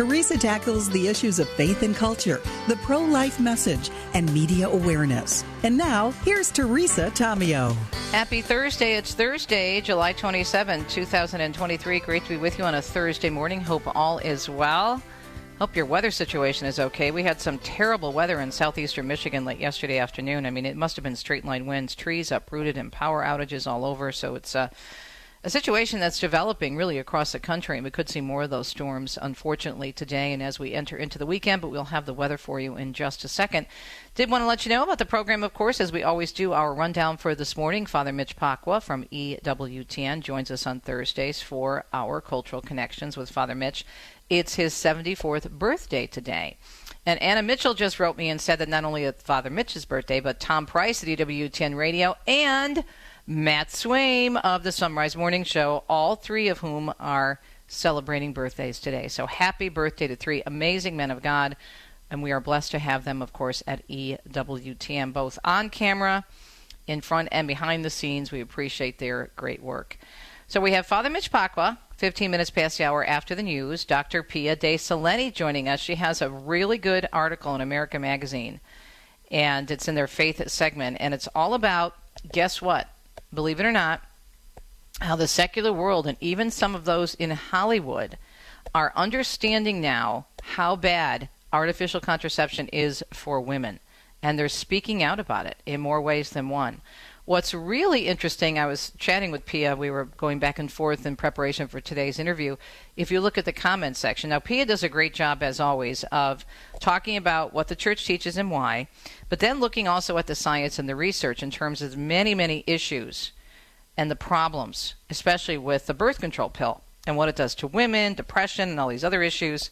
Teresa tackles the issues of faith and culture, the pro life message, and media awareness. And now, here's Teresa Tomeo. Happy Thursday. It's Thursday, July 27, 2023. Great to be with you on a Thursday morning. Hope all is well. Hope your weather situation is okay. We had some terrible weather in southeastern Michigan late yesterday afternoon. I mean, it must have been straight line winds, trees uprooted, and power outages all over. So it's uh, a situation that's developing really across the country, and we could see more of those storms, unfortunately, today and as we enter into the weekend. But we'll have the weather for you in just a second. Did want to let you know about the program, of course, as we always do. Our rundown for this morning: Father Mitch Pacwa from EWTN joins us on Thursdays for our cultural connections with Father Mitch. It's his 74th birthday today. And Anna Mitchell just wrote me and said that not only it's Father Mitch's birthday, but Tom Price at EWTN Radio and Matt Swaim of the Sunrise Morning Show, all three of whom are celebrating birthdays today. So happy birthday to three amazing men of God. And we are blessed to have them, of course, at EWTN, both on camera, in front, and behind the scenes. We appreciate their great work. So we have Father Mitch Pacwa, 15 minutes past the hour after the news. Dr. Pia De Solenni joining us. She has a really good article in America Magazine, and it's in their faith segment, and it's all about guess what? Believe it or not, how the secular world and even some of those in Hollywood are understanding now how bad artificial contraception is for women. And they're speaking out about it in more ways than one. What's really interesting, I was chatting with Pia, we were going back and forth in preparation for today's interview. If you look at the comments section, now Pia does a great job, as always, of talking about what the church teaches and why, but then looking also at the science and the research in terms of many, many issues and the problems, especially with the birth control pill and what it does to women, depression, and all these other issues.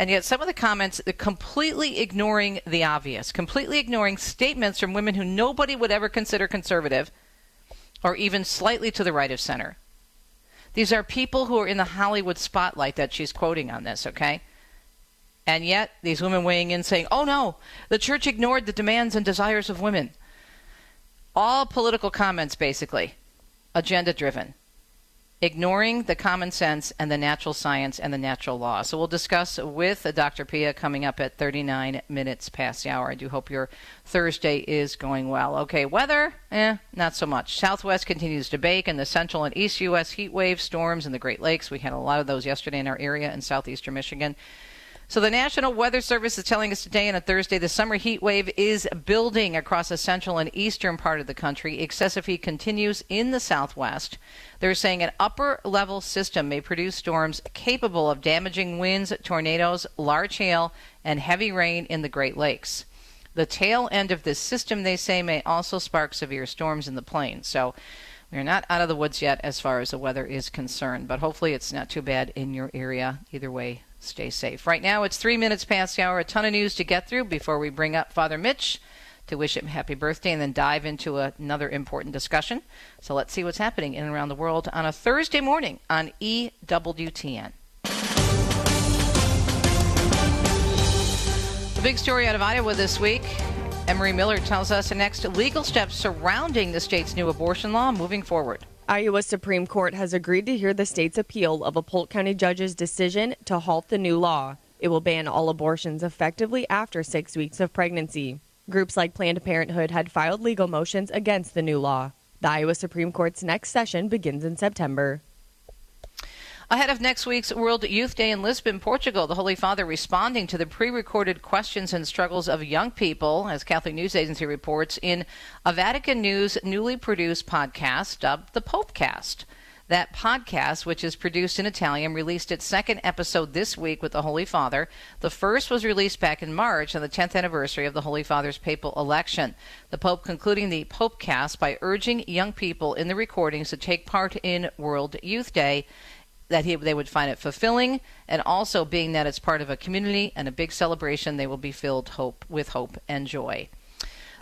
And yet, some of the comments are completely ignoring the obvious, completely ignoring statements from women who nobody would ever consider conservative or even slightly to the right of center. These are people who are in the Hollywood spotlight that she's quoting on this, okay? And yet, these women weighing in saying, oh no, the church ignored the demands and desires of women. All political comments, basically, agenda driven, ignoring the common sense and the natural science and the natural law. So we'll discuss with Dr. Pia coming up at 39 minutes past the hour. I do hope your Thursday is going well. Okay, weather, eh, not so much. Southwest continues to bake, and the central and east U.S. heat wave storms in the Great Lakes. We had a lot of those yesterday in our area in southeastern Michigan. So the National Weather Service is telling us today on a Thursday the summer heat wave is building across the central and eastern part of the country. Excessive heat continues in the southwest. They're saying an upper level system may produce storms capable of damaging winds, tornadoes, large hail, and heavy rain in the Great Lakes. The tail end of this system, they say, may also spark severe storms in the plains. So we're not out of the woods yet as far as the weather is concerned, but hopefully it's not too bad in your area. Either way, stay safe. Right now, it's three minutes past the hour. A ton of news to get through before we bring up Father Mitch to wish him happy birthday and then dive into another important discussion. So let's see what's happening in and around the world on a Thursday morning on EWTN. The big story out of Iowa this week. Emery Miller tells us the next legal steps surrounding the state's new abortion law moving forward. Iowa Supreme Court has agreed to hear the state's appeal of a Polk County judge's decision to halt the new law. It will ban all abortions effectively after six weeks of pregnancy. Groups like Planned Parenthood had filed legal motions against the new law. The Iowa Supreme Court's next session begins in September. Ahead of next week's World Youth Day in Lisbon, Portugal, the Holy Father responding to the pre recorded questions and struggles of young people, as Catholic News Agency reports, in a Vatican News newly produced podcast dubbed the Popecast. That podcast, which is produced in Italian, released its second episode this week with the Holy Father. The first was released back in March on the 10th anniversary of the Holy Father's papal election. The Pope concluding the Popecast by urging young people in the recordings to take part in World Youth Day that he, they would find it fulfilling, and also being that it's part of a community and a big celebration, they will be filled hope with hope and joy.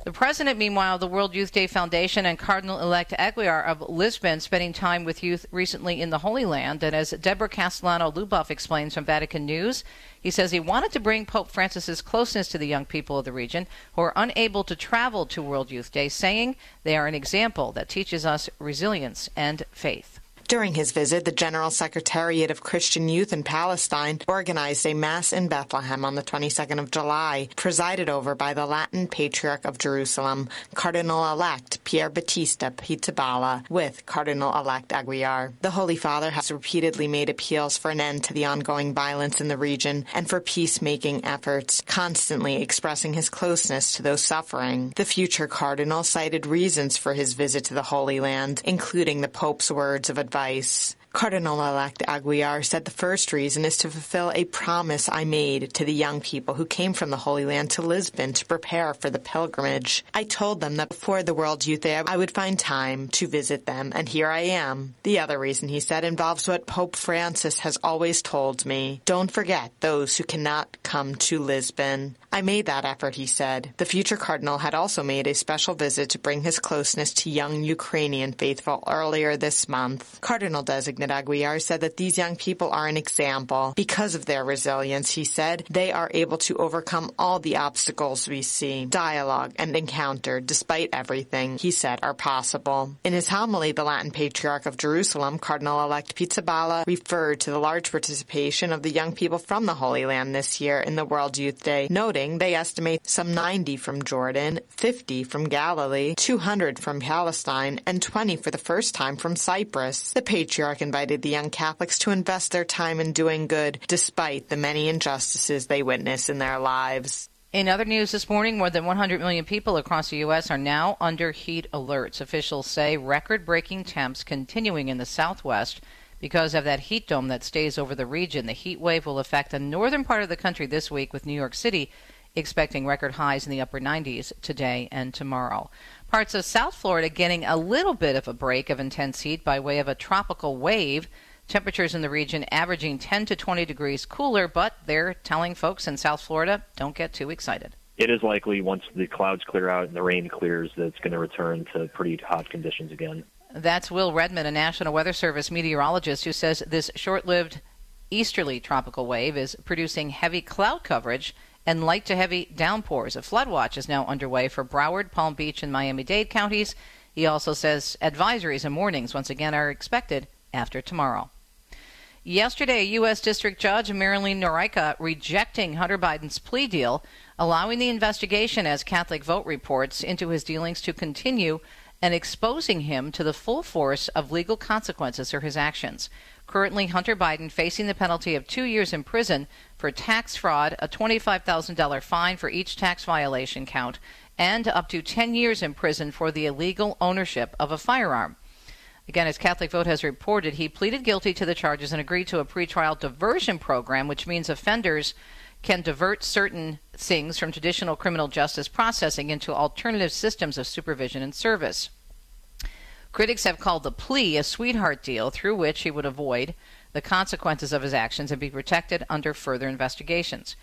The president, meanwhile, the World Youth Day Foundation and Cardinal elect Aguiar of Lisbon spending time with youth recently in the Holy Land. And as Deborah Castellano Lubov explains from Vatican News, he says he wanted to bring Pope Francis's closeness to the young people of the region who are unable to travel to World Youth Day, saying they are an example that teaches us resilience and faith. During his visit, the General Secretariat of Christian Youth in Palestine organized a Mass in Bethlehem on the 22nd of July, presided over by the Latin Patriarch of Jerusalem, Cardinal-elect Pierbattista Pizzaballa, with Cardinal-elect Aguiar. The Holy Father has repeatedly made appeals for an end to the ongoing violence in the region and for peacemaking efforts, constantly expressing his closeness to those suffering. The future Cardinal cited reasons for his visit to the Holy Land, including the Pope's words of advice advice. Cardinal-elect Aguiar said the first reason is to fulfill a promise I made to the young people who came from the Holy Land to Lisbon to prepare for the pilgrimage. I told them that before the World Youth Day I would find time to visit them, and here I am. The other reason, he said, involves what Pope Francis has always told me. Don't forget those who cannot come to Lisbon. I made that effort, he said. The future cardinal had also made a special visit to bring his closeness to young Ukrainian faithful earlier this month. Cardinal designate Aguiar said that these young people are an example. Because of their resilience, he said, they are able to overcome all the obstacles we see, dialogue, and encounter, despite everything, he said, are possible. In his homily, the Latin Patriarch of Jerusalem, Cardinal-elect Pizzaballa, referred to the large participation of the young people from the Holy Land this year in the World Youth Day, noting they estimate some 90 from Jordan, 50 from Galilee, 200 from Palestine, and 20 for the first time from Cyprus. The patriarch invited the young Catholics to invest their time in doing good, despite the many injustices they witness in their lives. In other news this morning, more than 100 million people across the U.S. are now under heat alerts. Officials say record breaking temps continuing in the southwest because of that heat dome that stays over the region. The heat wave will affect the northern part of the country this week, with New York City expecting record highs in the upper 90s today and tomorrow. Parts of South Florida getting a little bit of a break of intense heat by way of a tropical wave. Temperatures in the region averaging 10 to 20 degrees cooler, but they're telling folks in South Florida don't get too excited. It is likely once the clouds clear out and the rain clears that it's going to return to pretty hot conditions again. That's Will Redmond, a National Weather Service meteorologist, who says this short lived easterly tropical wave is producing heavy cloud coverage and light to heavy downpours. A flood watch is now underway for Broward, Palm Beach, and Miami Dade counties. He also says advisories and warnings once again are expected after tomorrow. Yesterday, U.S. District Judge Marilyn Noreika rejecting Hunter Biden's plea deal, allowing the investigation, as Catholic Vote reports, into his dealings to continue and exposing him to the full force of legal consequences for his actions. Currently, Hunter Biden facing the penalty of two years in prison for tax fraud, a $25,000 fine for each tax violation count, and up to 10 years in prison for the illegal ownership of a firearm. Again, as Catholic Vote has reported, he pleaded guilty to the charges and agreed to a pretrial diversion program, which means offenders can divert certain things from traditional criminal justice processing into alternative systems of supervision and service. Critics have called the plea a sweetheart deal through which he would avoid the consequences of his actions and be protected under further investigations.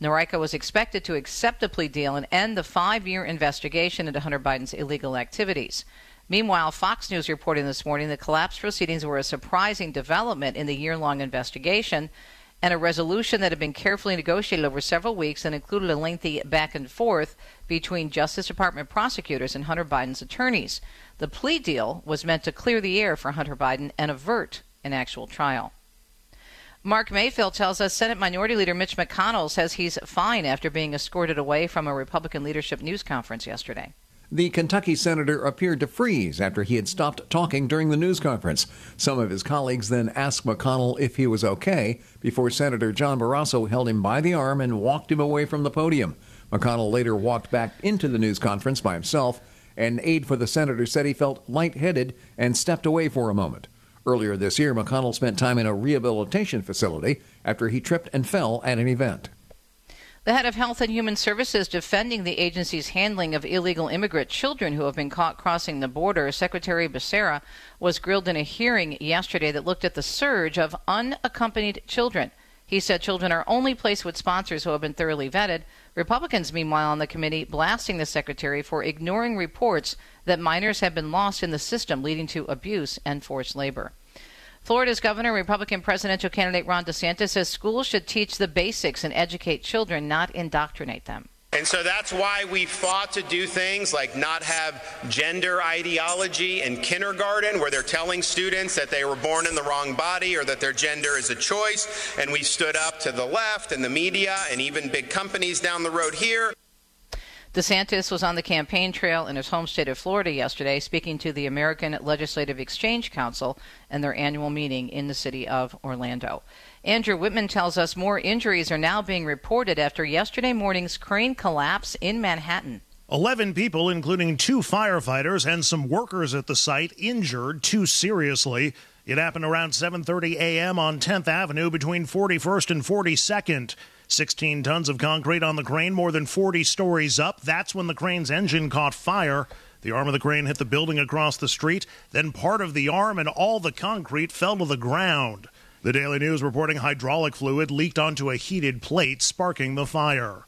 Noreika was expected to accept the plea deal and end the five year investigation into Hunter Biden's illegal activities. Meanwhile, Fox News reporting this morning the collapse proceedings were a surprising development in the year long investigation and a resolution that had been carefully negotiated over several weeks and included a lengthy back and forth between Justice Department prosecutors and Hunter Biden's attorneys. The plea deal was meant to clear the air for Hunter Biden and avert an actual trial. Mark Mayfield tells us Senate Minority Leader Mitch McConnell says he's fine after being escorted away from a Republican leadership news conference yesterday. The Kentucky senator appeared to freeze after he had stopped talking during the news conference. Some of his colleagues then asked McConnell if he was okay before Senator John Barrasso held him by the arm and walked him away from the podium. McConnell later walked back into the news conference by himself. An aide for the senator said he felt lightheaded and stepped away for a moment. Earlier this year, McConnell spent time in a rehabilitation facility after he tripped and fell at an event. The head of Health and Human Services defending the agency's handling of illegal immigrant children who have been caught crossing the border, Secretary Becerra, was grilled in a hearing yesterday that looked at the surge of unaccompanied children. He said children are only placed with sponsors who have been thoroughly vetted. Republicans, meanwhile, on the committee blasting the secretary for ignoring reports that minors have been lost in the system, leading to abuse and forced labor. Florida's governor, and Republican presidential candidate Ron DeSantis, says schools should teach the basics and educate children, not indoctrinate them. And so that's why we fought to do things like not have gender ideology in kindergarten, where they're telling students that they were born in the wrong body or that their gender is a choice. And we stood up to the left and the media and even big companies down the road here. DeSantis was on the campaign trail in his home state of Florida yesterday, speaking to the American Legislative Exchange Council and their annual meeting in the city of Orlando. Andrew Whitman tells us more injuries are now being reported after yesterday morning's crane collapse in Manhattan. 11 people, including two firefighters and some workers at the site, injured too seriously. It happened around 7:30 a.m. on 10th Avenue between 41st and 42nd. 16 tons of concrete on the crane, more than 40 stories up. That's when the crane's engine caught fire. The arm of the crane hit the building across the street, then part of the arm and all the concrete fell to the ground. The Daily News reporting hydraulic fluid leaked onto a heated plate, sparking the fire.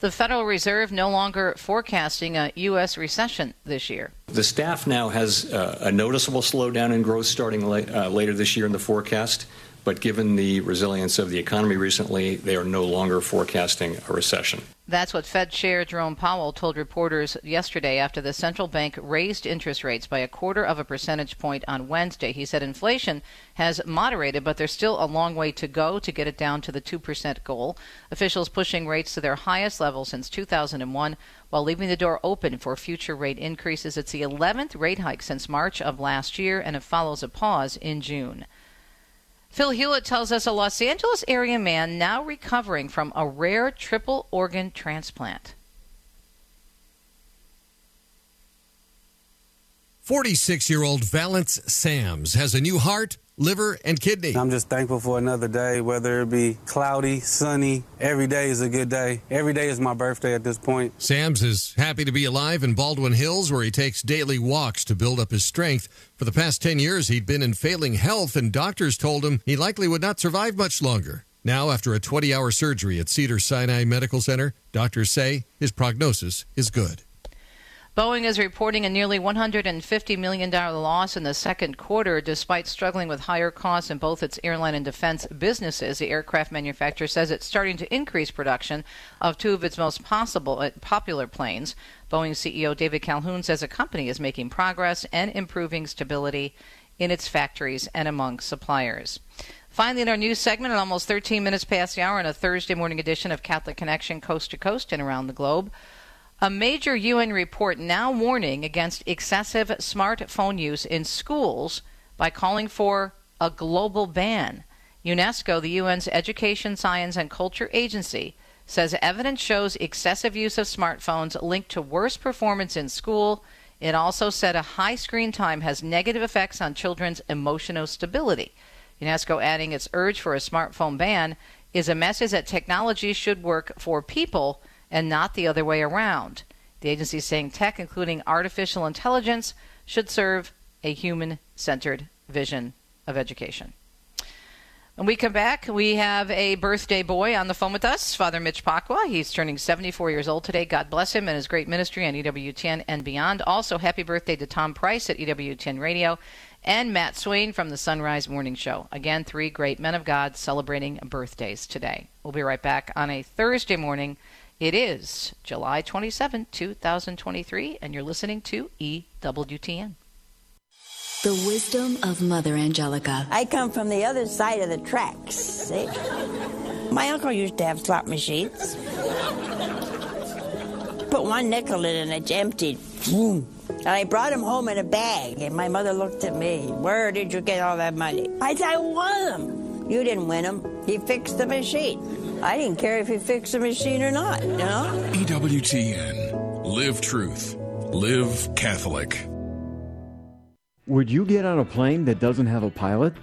The Federal Reserve no longer forecasting a U.S. recession this year. The staff now has uh, a noticeable slowdown in growth starting la- uh, later this year in the forecast. But given the resilience of the economy recently, they are no longer forecasting a recession. That's what Fed Chair Jerome Powell told reporters yesterday after the central bank raised interest rates by a quarter of a percentage point on Wednesday. He said inflation has moderated, but there's still a long way to go to get it down to the 2% goal. Officials pushing rates to their highest level since 2001 while leaving the door open for future rate increases. It's the 11th rate hike since March of last year, and it follows a pause in June. Phil Hewlett tells us a Los Angeles area man now recovering from a rare triple organ transplant. 46 year old Valence Sams has a new heart, liver, and kidney. I'm just thankful for another day, whether it be cloudy, sunny. Every day is a good day. Every day is my birthday at this point. Sams is happy to be alive in Baldwin Hills, where he takes daily walks to build up his strength. For the past 10 years, he'd been in failing health, and doctors told him he likely would not survive much longer. Now, after a 20 hour surgery at Cedar Sinai Medical Center, doctors say his prognosis is good. Boeing is reporting a nearly $150 million loss in the second quarter, despite struggling with higher costs in both its airline and defense businesses. The aircraft manufacturer says it's starting to increase production of two of its most possible, uh, popular planes. Boeing CEO David Calhoun says the company is making progress and improving stability in its factories and among suppliers. Finally, in our news segment, at almost 13 minutes past the hour on a Thursday morning edition of Catholic Connection Coast to Coast and around the globe, a major UN report now warning against excessive smartphone use in schools by calling for a global ban. UNESCO, the UN's Education, Science, and Culture Agency, says evidence shows excessive use of smartphones linked to worse performance in school. It also said a high screen time has negative effects on children's emotional stability. UNESCO adding its urge for a smartphone ban is a message that technology should work for people and not the other way around. The agency is saying tech, including artificial intelligence, should serve a human centered vision of education. When we come back, we have a birthday boy on the phone with us, Father Mitch Pacwa. He's turning 74 years old today. God bless him and his great ministry on EWTN and beyond. Also, happy birthday to Tom Price at EWTN Radio and Matt Swaim from the Sunrise Morning Show. Again, three great men of God celebrating birthdays today. We'll be right back on a Thursday morning. It is July 27, 2023, and you're listening to EWTN. The wisdom of Mother Angelica. I come from the other side of the tracks. See? My uncle used to have slot machines. Put one nickel in and it's emptied. Boom. And I brought him home in a bag, and my mother looked at me. Where did you get all that money? I said, I won them. You didn't win them. He fixed the machine. I didn't care if he fixed the machine or not, you know? EWTN. Live truth. Live Catholic. Would you get on a plane that doesn't have a pilot?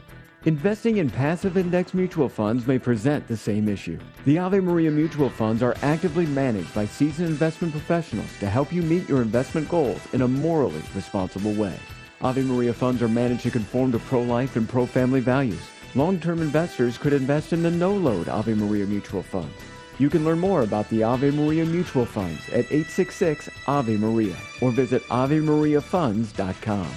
Investing in passive index mutual funds may present the same issue. The Ave Maria mutual funds are actively managed by seasoned investment professionals to help you meet your investment goals in a morally responsible way. Ave Maria funds are managed to conform to pro life and pro family values. Long-term investors could invest in the no-load Ave Maria Mutual Funds. You can learn more about the Ave Maria Mutual Funds at 866 Ave Maria or visit AveMariaFunds.com.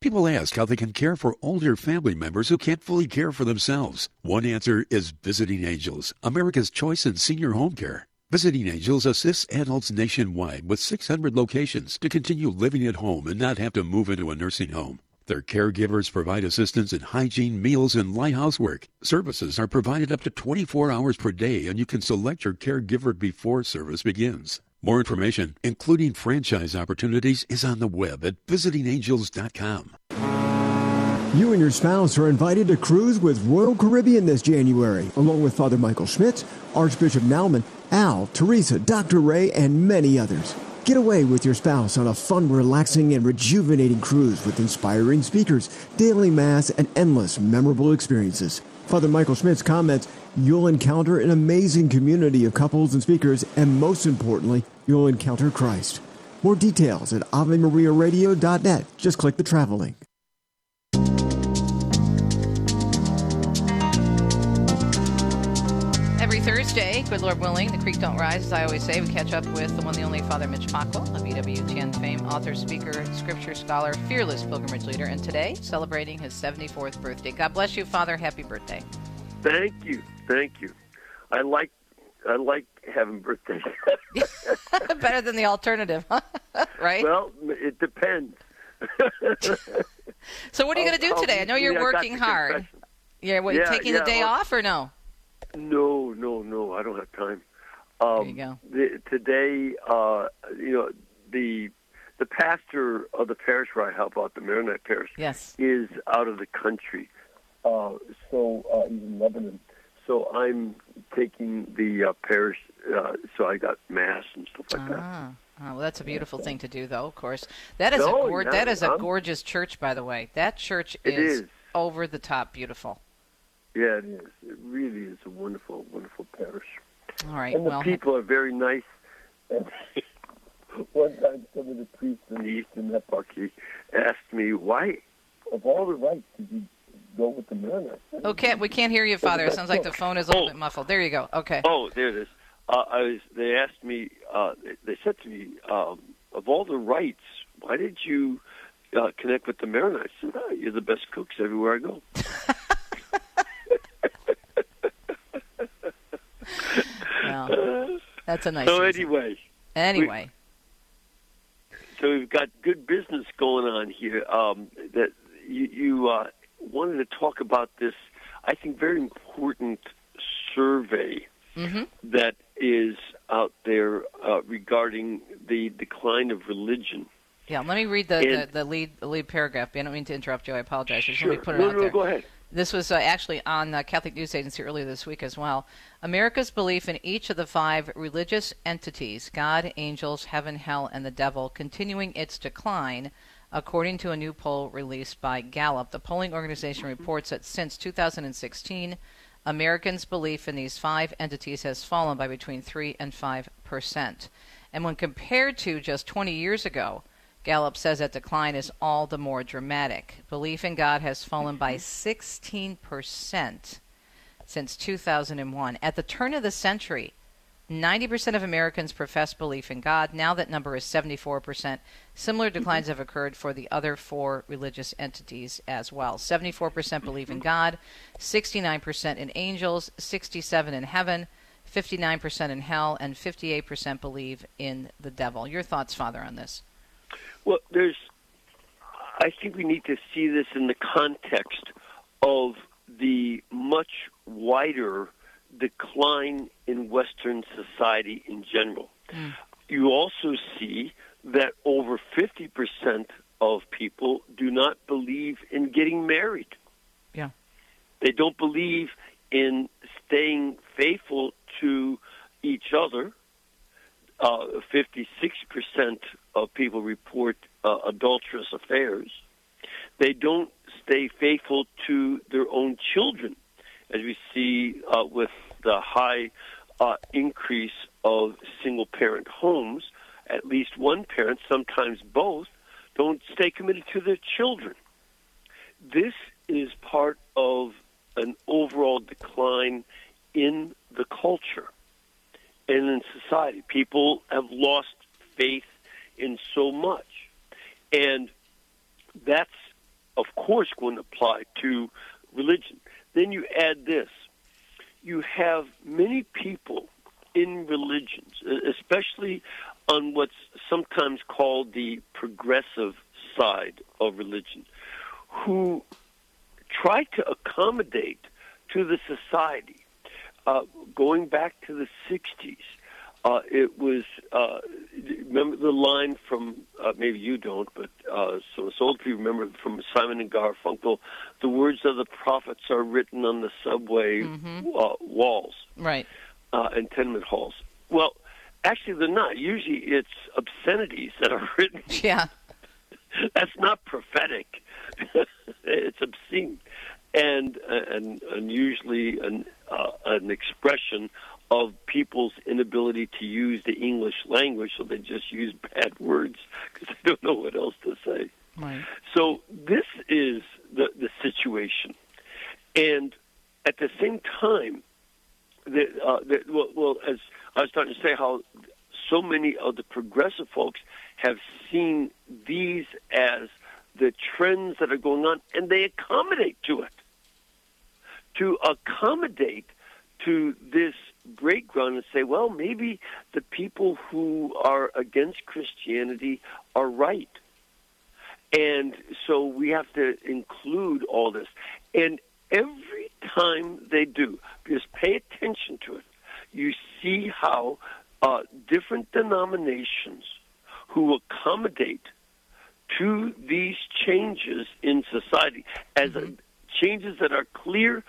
People ask how they can care for older family members who can't fully care for themselves. One answer is Visiting Angels, America's choice in senior home care. Visiting Angels assists adults nationwide with 600 locations to continue living at home and not have to move into a nursing home. Their caregivers provide assistance in hygiene, meals, and light housework. Services are provided up to 24 hours per day, and you can select your caregiver before service begins. More information, including franchise opportunities, is on the web at visitingangels.com. You and your spouse are invited to cruise with Royal Caribbean this January, along with Father Michael Schmitz, Archbishop Naumann, Al, Teresa, Dr. Ray, and many others. Get away with your spouse on a fun, relaxing, and rejuvenating cruise with inspiring speakers, daily mass, and endless memorable experiences. Father Michael Schmitz comments, You'll encounter an amazing community of couples and speakers, and most importantly, you'll encounter Christ. More details at AveMariaRadio.net. Just click the travel Every Thursday, good Lord willing, the creek don't rise, as I always say. We catch up with the one, the only Father Mitch Pacwa, of EWTN fame, author, speaker, scripture scholar, fearless pilgrimage leader, and today celebrating his 74th birthday. God bless you, Father. Happy birthday. Thank you, thank you. I like I like having birthdays. Better than the alternative, huh? right? Well, it depends. so, what are you going to do today? I know you're yeah, working hard. confession. Yeah, what, Yeah, taking yeah, the day off or no? No, no, no. I don't have time. Um, There you go. The, today, uh, you know, the the pastor of the parish where I help out, the Maronite parish, Yes. is out of the country. Uh, so uh, he's in Lebanon. So I'm taking the uh, parish. Uh, so I got mass and stuff like that. Ah. Oh, well, that's a beautiful thing to do, though. Of course, that is No, a gor- yeah, that is a I'm- gorgeous church, by the way. That church is, is. over the top beautiful. Yeah, it is. It really is a wonderful, wonderful parish. All right. And the well, people are very nice. And one time, some of the priests in the Eastern Eparchy asked me, "Why, of all the rites, did you go with the Maronites?" okay, we can't hear you, Father. It sounds like the phone is a little bit muffled. There you go. Okay. Oh, there it is. Uh, I was. They asked me. Uh, they, said to me, um, "Of all the rites, why did you uh, connect with the Maronites?" I said, oh, "You're the best cooks everywhere I go." Well, that's a nice. so reason. anyway, Anyway, so we've got good business going on here. Um, that you, you uh, wanted to talk about this, I think, very important survey hmm that is out there uh, regarding the decline of religion. yeah. Let me read the, the, And- the lead the lead paragraph. I don't mean to interrupt you. I apologize. Sure. let me put it no, out no, there. go ahead. This was uh, actually on uh, Catholic News Agency earlier this week as well. America's belief in each of the five religious entities God, angels, heaven, hell, and the devil continuing its decline, according to a new poll released by Gallup. The polling organization reports that since 2016, Americans' belief in these five entities has fallen by between 3 and 5 percent. And when compared to just 20 years ago, Gallup says that decline is all the more dramatic. Belief in God has fallen by mm-hmm. 16% since 2001. At the turn of the century, 90% of Americans profess belief in God. Now that number is 74%. Similar mm-hmm. declines have occurred for the other four religious entities as well. 74% believe in God, 69% in angels, 67 in heaven, 59% in hell, and 58% believe in the devil. Your thoughts, Father, on this? Well, there's. I think we need to see this in the context of the much wider decline in Western society in general. You also see that over 50% of people do not believe in getting married. Yeah. They don't believe in staying faithful to each other. Uh, 56% of people report uh, adulterous affairs. They don't stay faithful to their own children, as we see uh, with the high uh, increase of single parent homes. At least one parent, sometimes both, don't stay committed to their children. This is part of an overall decline in the culture and in society. People have lost faith in so much. And that's, of course, going to apply to religion. Then you add this you have many people in religions, especially on what's sometimes called the progressive side of religion, who try to accommodate to the society. Uh, going back to the 60s, uh, it was uh, remember the line from uh, maybe you don't, but uh, so so old people remember from Simon and Garfunkel. The words of the prophets are written on the subway Mm-hmm. uh, walls, Right. uh, and tenement halls. Well, actually, they're not. Usually, it's obscenities that are written. Yeah. That's not prophetic. it's obscene, and and, and usually an uh, an expression of people's inability to use the English language, so they just use bad words because they don't know what else to say. Right. So this is the the situation, and at the same time, the, uh, the, well, well, as I was starting to say, how so many of the progressive folks have seen these as the trends that are going on, and they accommodate to it. To accommodate to this breakground and say, well, maybe the people who are against Christianity are right. And so we have to include all this. And every time they do, just pay attention to it, you see how uh, different denominations who accommodate to these changes in society as a, changes that are clear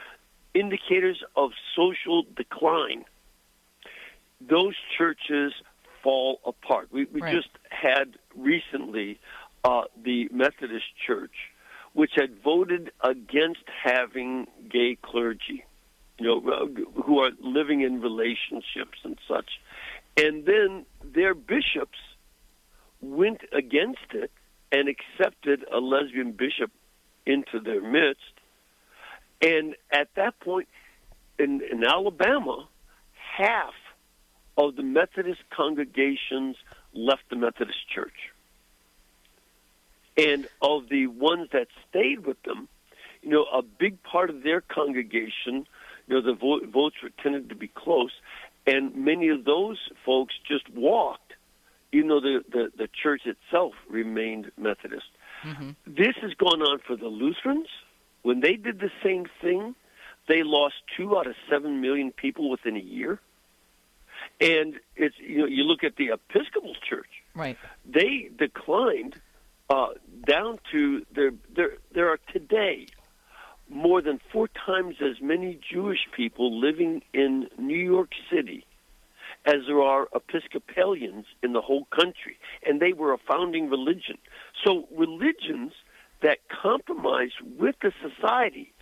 indicators of social decline, those churches fall apart. We, we Right. just had recently uh, the Methodist Church, which had voted against having gay clergy, you know, uh, who are living in relationships and such. And then their bishops went against it and accepted a lesbian bishop into their midst. And at that point, in, in Alabama, half of the Methodist congregations left the Methodist Church. And of the ones that stayed with them, you know, a big part of their congregation, you know, the vo- votes were tended to be close, and many of those folks just walked, even though the, the, the church itself remained Methodist. Mm-hmm. This has gone on for the Lutherans. When they did the same thing, they lost two out of seven million people within a year. And it's you know you look at the Episcopal Church, Right. they declined uh, down to there. There there are today more than four times as many Jewish people living in New York City as there are Episcopalians in the whole country, and they were a founding religion. So religions that compromise with the society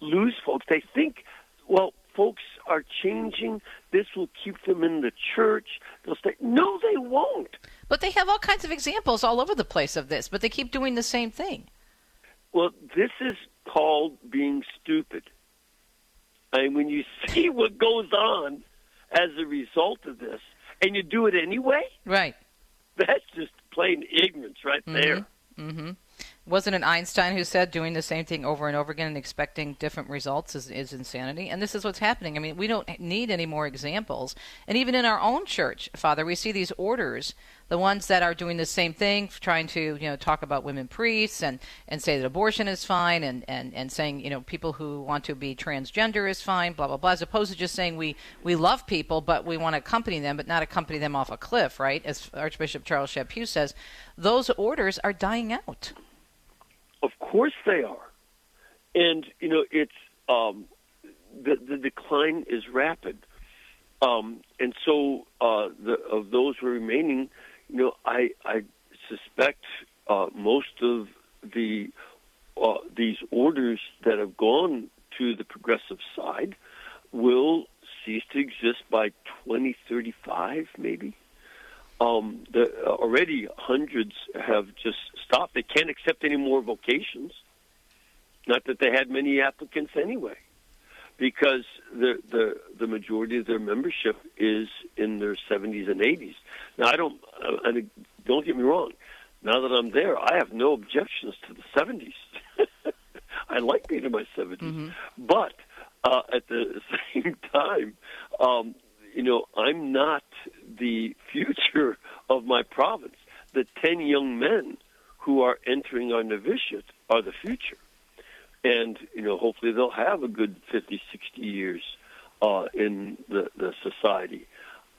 lose folks. They think, well, folks are changing. This will keep them in the church. They'll stay. No, they won't. But they have all kinds of examples all over the place of this, but they keep doing the same thing. Well, this is called being stupid. Mean, when you see what goes on as a result of this, and you do it anyway, Right. that's just plain ignorance right there. Mm-hmm. Wasn't it Einstein who said doing the same thing over and over again and expecting different results is, is insanity? And this is what's happening. I mean, we don't need any more examples. And even in our own church, Father, we see these orders, the ones that are doing the same thing, trying to you know talk about women priests and, and say that abortion is fine, and, and, and saying you know people who want to be transgender is fine, blah blah blah, as opposed to just saying we we love people, but we want to accompany them, but not accompany them off a cliff, right? As Archbishop Charles Chaput says, those orders are dying out. Of course they are, and you know it's um, the the decline is rapid, um, and so uh, the, of those remaining, you know, I I suspect uh, most of the uh, these orders that have gone to the progressive side will cease to exist by 2035, maybe. Um, the, uh, already hundreds have just stopped. They can't accept any more vocations. Not that they had many applicants anyway. because the the the majority of their membership is in their 70s and 80s. Now, I don't uh, and don't get me wrong. Now that I'm there, I have no objections to the 70s. I like being in my 70s, Mm-hmm. but uh, at the same time, um, you know, I'm not the future of my province. The 10 young men who are entering our novitiate are the future. And, you know, hopefully they'll have a good 50, 60 years uh, in the, the society.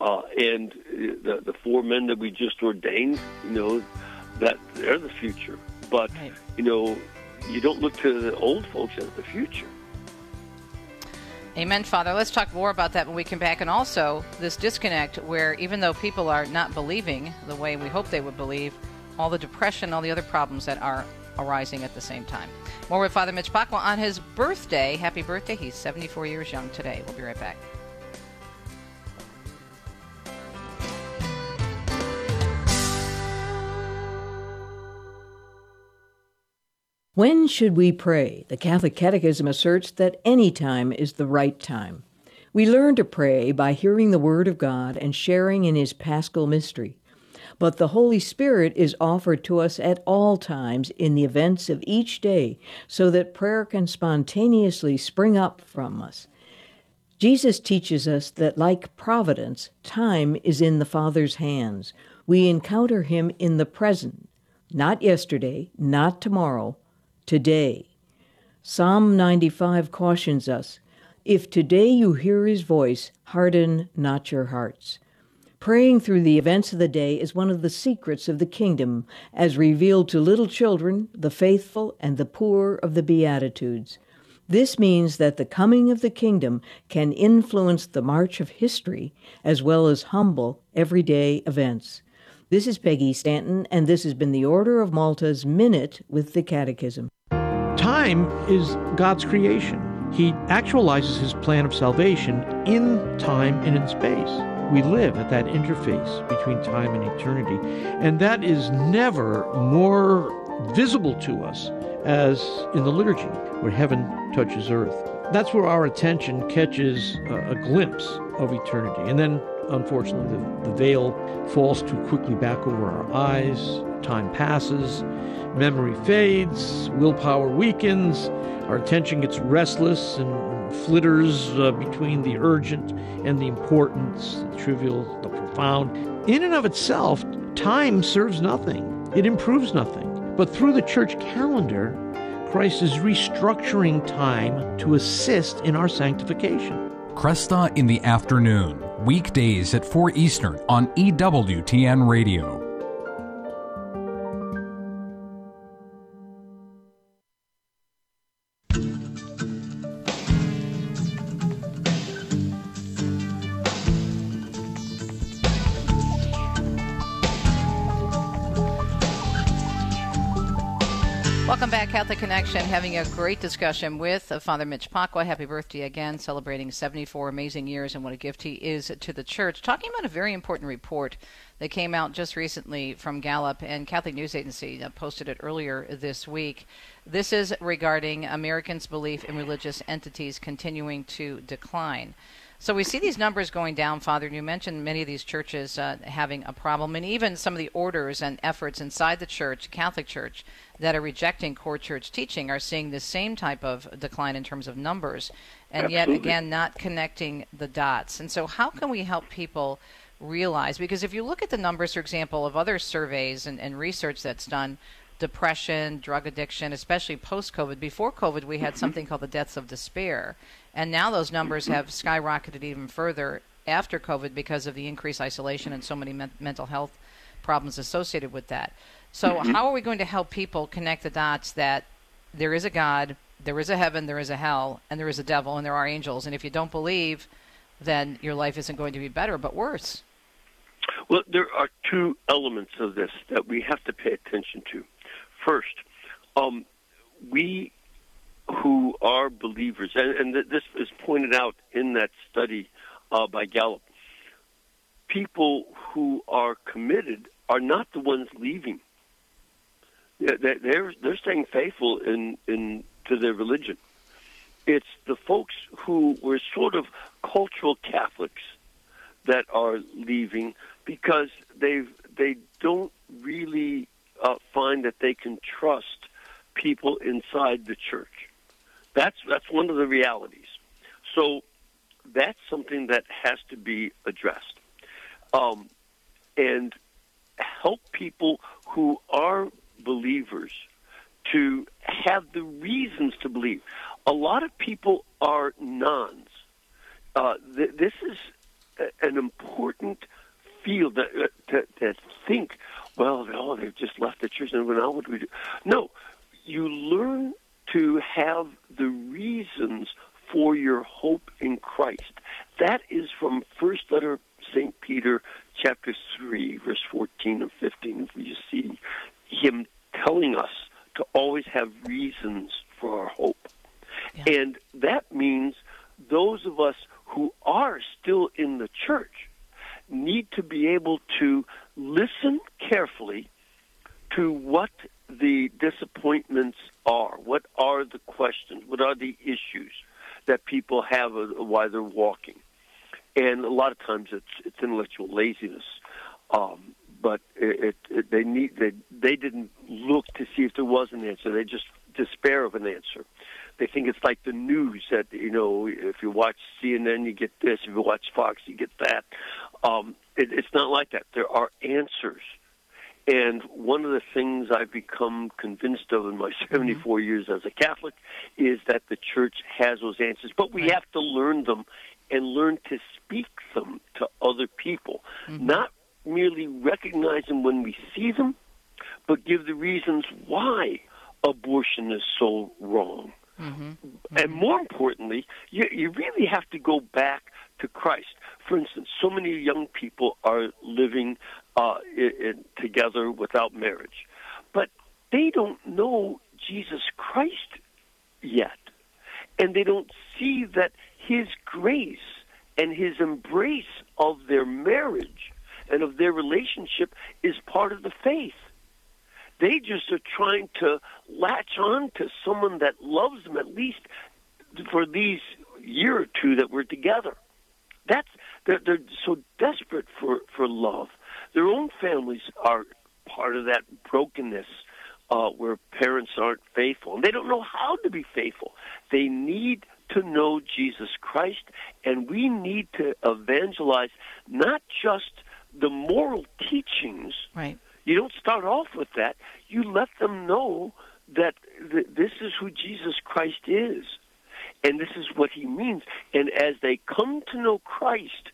Uh, and the, the four men that we just ordained, you know, that they're the future. But, you know, you don't look to the old folks as the future. Amen, Father. Let's talk more about that when we come back. And also, this disconnect where even though people are not believing the way we hope they would believe, all the depression, all the other problems that are arising at the same time. More with Father Mitch Pacwa on his birthday. Happy birthday. He's 74 years young today. We'll be right back. When should we pray? The Catholic Catechism asserts that any time is the right time. We learn to pray by hearing the Word of God and sharing in His paschal mystery. But the Holy Spirit is offered to us at all times in the events of each day so that prayer can spontaneously spring up from us. Jesus teaches us that, like providence, time is in the Father's hands. We encounter Him in the present, not yesterday, not tomorrow, today. Psalm 95 cautions us If today you hear His voice, harden not your hearts. Praying through the events of the day is one of the secrets of the kingdom, as revealed to little children, the faithful, and the poor of the Beatitudes. This means that the coming of the kingdom can influence the march of history as well as humble everyday events. This is Peggy Stanton, and this has been the Order of Malta's Minute with the Catechism. Time is God's creation. He actualizes his plan of salvation in time and in space. We live at that interface between time and eternity, and that is never more visible to us as in the liturgy, where heaven touches earth. That's where our attention catches a, glimpse of eternity. And then, unfortunately, the, the veil falls too quickly back over our eyes. Time passes, memory fades, willpower weakens, our attention gets restless and flitters uh, between the urgent and the important, the trivial, the profound. In and of itself, time serves nothing, it improves nothing. But through the church calendar, Christ is restructuring time to assist in our sanctification. Kresta in the afternoon, weekdays at 4 Eastern on EWTN Radio. Catholic Connection. Having a great discussion with Father Mitch Pacwa. Happy birthday again, celebrating 74 amazing years and what a gift he is to the church. Talking about a very important report that came out just recently from Gallup and Catholic News Agency uh, posted it earlier this week. This is regarding Americans' belief in religious entities continuing to decline. So we see these numbers going down, Father. And you mentioned many of these churches uh, having a problem, and even some of the orders and efforts inside the church, Catholic Church, that are rejecting core church teaching are seeing the same type of decline in terms of numbers, and yet again not connecting the dots. And so, how can we help people realize? Because if you look at the numbers, for example, of other surveys and, and research that's done, depression, drug addiction, especially post COVID. Before COVID, we had something called the deaths of despair. And now those numbers have skyrocketed even further after COVID because of the increased isolation and so many men- mental health problems associated with that. So, how are we going to help people connect the dots that there is a God, there is a heaven, there is a hell, and there is a devil, and there are angels? And if you don't believe, then your life isn't going to be better, but worse. Well, there are two elements of this that we have to pay attention to. First, um, we who are believers, and, and this is pointed out in that study uh, by Gallup, people who are committed are not the ones leaving. They're they're, staying faithful in, in to their religion, It's the folks who were sort of cultural Catholics that are leaving because they they don't really uh, find that they can trust people inside the church. That's that's one of the realities. So that's something that has to be addressed, um, and help people who are believers to have the reasons to believe. A lot of people are nones. Uh, th- this is a- an important field that, uh, to, to think, well, oh, they've just left the church, and now what do we do? No, you learn to have the reasons for your hope in Christ. That is from first letter of St. Peter, chapter 3, verse 14 and 15. You see him telling us to always have reasons for our hope. And that means those of us who are still in the church need to be able to listen carefully to what the disappointments are. What are the questions? What are the issues that people have while they're walking? And a lot of times it's it's intellectual laziness. Um, but it, it, they need they they didn't look to see if there was an answer. They just despair of an answer. They think it's like the news that you know if you watch CNN you get this, if you watch Fox you get that. Um, it, it's not like that. There are answers. And one of the things I've become convinced of in my 74 years as a Catholic is that the church has those answers, but we have to learn them and learn to speak them to other people, mm-hmm. not merely recognize them when we see them, but give the reasons why abortion is so wrong. Mm-hmm. And mm-hmm. more importantly, you, you really have to go back to Christ. For instance, so many young people are living uh, in, in, together without marriage, but they don't know Jesus Christ yet, and they don't see that His grace and His embrace of their marriage and of their relationship is part of the faith. They just are trying to latch on to someone that loves them at least for these year or two that we're together. That's they're, they're so desperate for for love. Their own families are part of that brokenness uh, where parents aren't faithful and they don't know how to be faithful. They need to know Jesus Christ, and we need to evangelize not just the moral teachings. Right. You don't start off with that. You let them know that th- this is who Jesus Christ is, and this is what he means. And as they come to know Christ,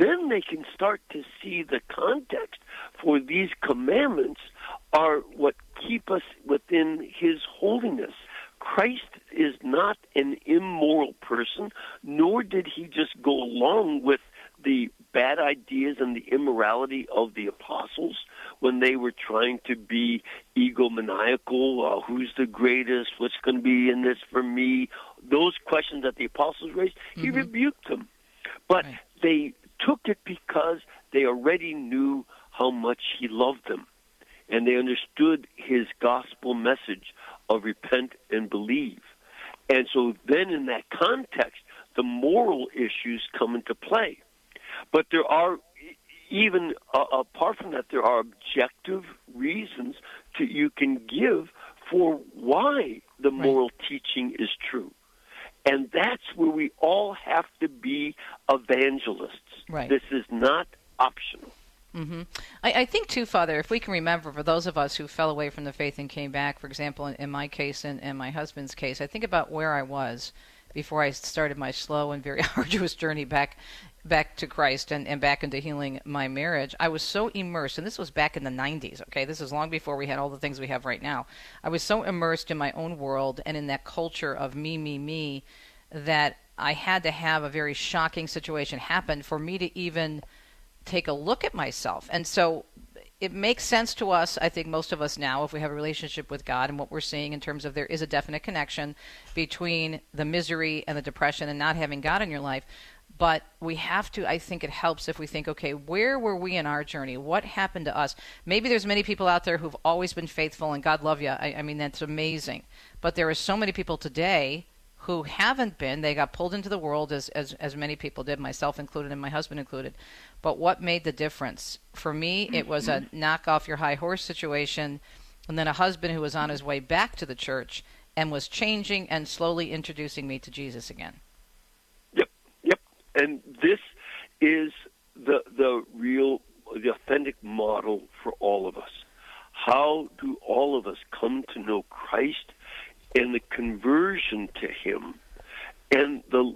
then they can start to see the context for these commandments are what keep us within his holiness. Christ is not an immoral person, nor did he just go along with the bad ideas and the immorality of the apostles when they were trying to be egomaniacal. Uh, who's the greatest? What's going to be in this for me? Those questions that the apostles raised, he Mm-hmm. rebuked them. But they took it because they already knew how much he loved them. And they understood his gospel message of repent and believe. And so then in that context, the moral issues come into play. But there are even uh, apart from that, there are objective reasons to you can give for why the moral teaching is true. And that's where we all have to be evangelists. Right. This is not optional. hmm I, I think too, Father, if we can remember, for those of us who fell away from the faith and came back, for example, in, in my case and, and my husband's case, I think about where I was before I started my slow and very arduous journey back back to Christ and, and back into healing my marriage. I was so immersed, and this was back in the 90s, okay? This is long before we had all the things we have right now. I was so immersed in my own world and in that culture of me, me, me that I had to have a very shocking situation happen for me to even take a look at myself. And so it makes sense to us, I think most of us now, if we have a relationship with God and what we're seeing in terms of there is a definite connection between the misery and the depression and not having God in your life. But we have to, I think it helps if we think, okay, where were we in our journey? What happened to us? Maybe there's many people out there who've always been faithful and God love you. I, I mean, that's amazing. But there are so many people today who haven't been. They got pulled into the world as, as, as many people did, myself included and my husband included. But what made the difference? For me, it was a knock off your high horse situation, and then a husband who was on his way back to the church and was changing and slowly introducing me to Jesus again. And this is the the real, the authentic model for all of us. How do all of us come to know Christ and the conversion to Him, and the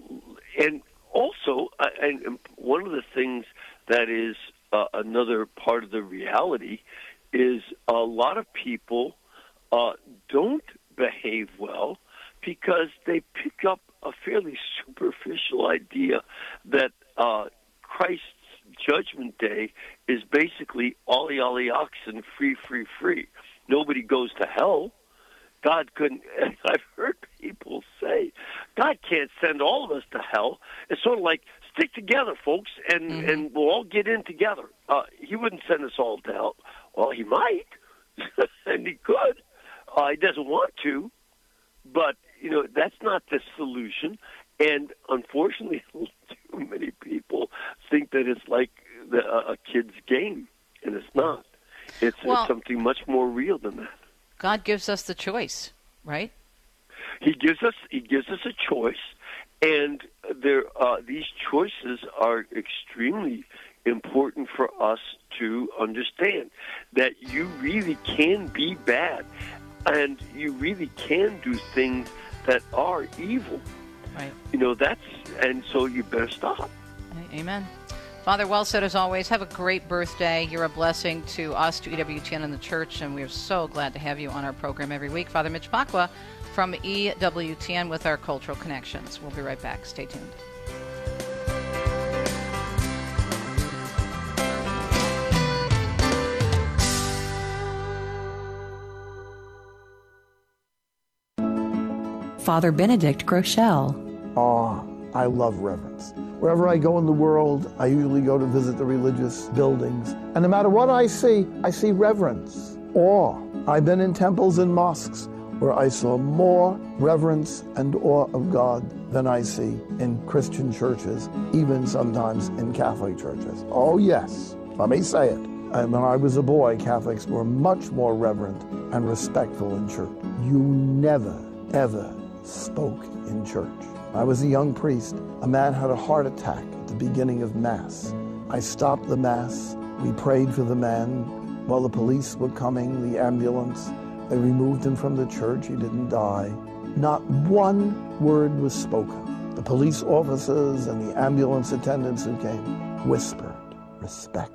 and also, and one of the things that is uh, another part of the reality is a lot of people uh, don't behave well because they pick up a fairly superficial idea that uh, Christ's judgment day is basically ollie ollie oxen, free, free, free. Nobody goes to hell. God couldn't. I've heard people say, God can't send all of us to hell. It's sort of like stick together, folks, and mm-hmm. and we'll all get in together. Uh, he wouldn't send us all to hell. Well, he might, and he could. Uh, he doesn't want to, but you know that's not the solution. And unfortunately, too many people think that it's like the, a kid's game, and it's not. It's, well, it's something much more real than that. God gives us the choice, right? He gives us he gives us a choice, and there uh, these choices are extremely important for us to understand that you really can be bad, and you really can do things that are evil. Right. You know that's and so you better stop. Amen. Father, well said as always. Have a great birthday. You're a blessing to us, to EWTN and the church, and we are so glad to have you on our program every week. Father Mitch Pacwa from EWTN with our cultural connections. We'll be right back. Stay tuned. Father Benedict Groeschel. Awe. I love reverence. Wherever I go in the world, I usually go to visit the religious buildings. And no matter what I see, I see reverence, awe. I've been in temples and mosques where I saw more reverence and awe of God than I see in Christian churches, even sometimes in Catholic churches. Oh, yes, let me say it. And when I was a boy, Catholics were much more reverent and respectful in church. You never, ever spoke in church. I was a young priest. A man had a heart attack at the beginning of Mass. I stopped the Mass. We prayed for the man while the police were coming, the ambulance. They removed him from the church. He didn't die. Not one word was spoken. The police officers and the ambulance attendants who came whispered respect.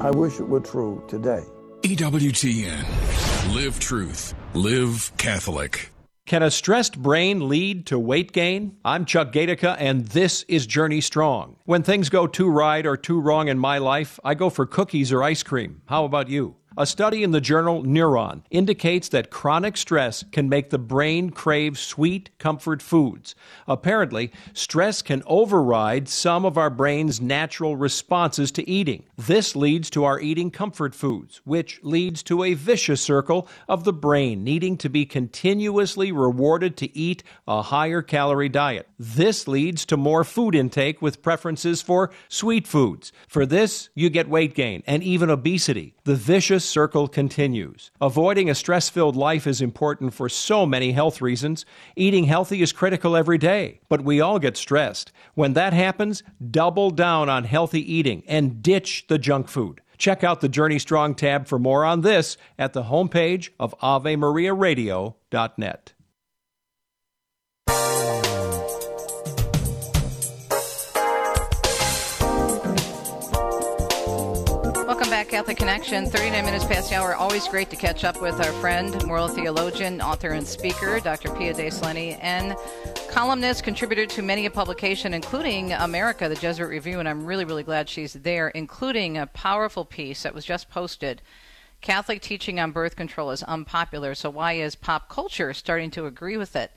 I wish it were true today. EWTN. Live truth. Live Catholic. Can a stressed brain lead to weight gain? I'm Chuck Gatica, and this is Journey Strong. When things go too right or too wrong in my life, I go for cookies or ice cream. How about you? A study in the journal Neuron indicates that chronic stress can make the brain crave sweet, comfort foods. Apparently, stress can override some of our brain's natural responses to eating. This leads to our eating comfort foods, which leads to a vicious circle of the brain needing to be continuously rewarded to eat a higher calorie diet. This leads to more food intake with preferences for sweet foods. For this, you get weight gain and even obesity. The vicious circle continues. Avoiding a stress filled life is important for so many health reasons. Eating healthy is critical every day, but we all get stressed. When that happens, double down on healthy eating and ditch the junk food. Check out the Journey Strong tab for more on this at the homepage of AveMariaRadio.net. Catholic Connection, 39 minutes past the hour. Always great to catch up with our friend, moral theologian, author, and speaker, Dr. Pia De and columnist, contributor to many a publication, including America, the Jesuit Review, and I'm really, really glad she's there, including a powerful piece that was just posted. Catholic teaching on birth control is unpopular, so why is pop culture starting to agree with it?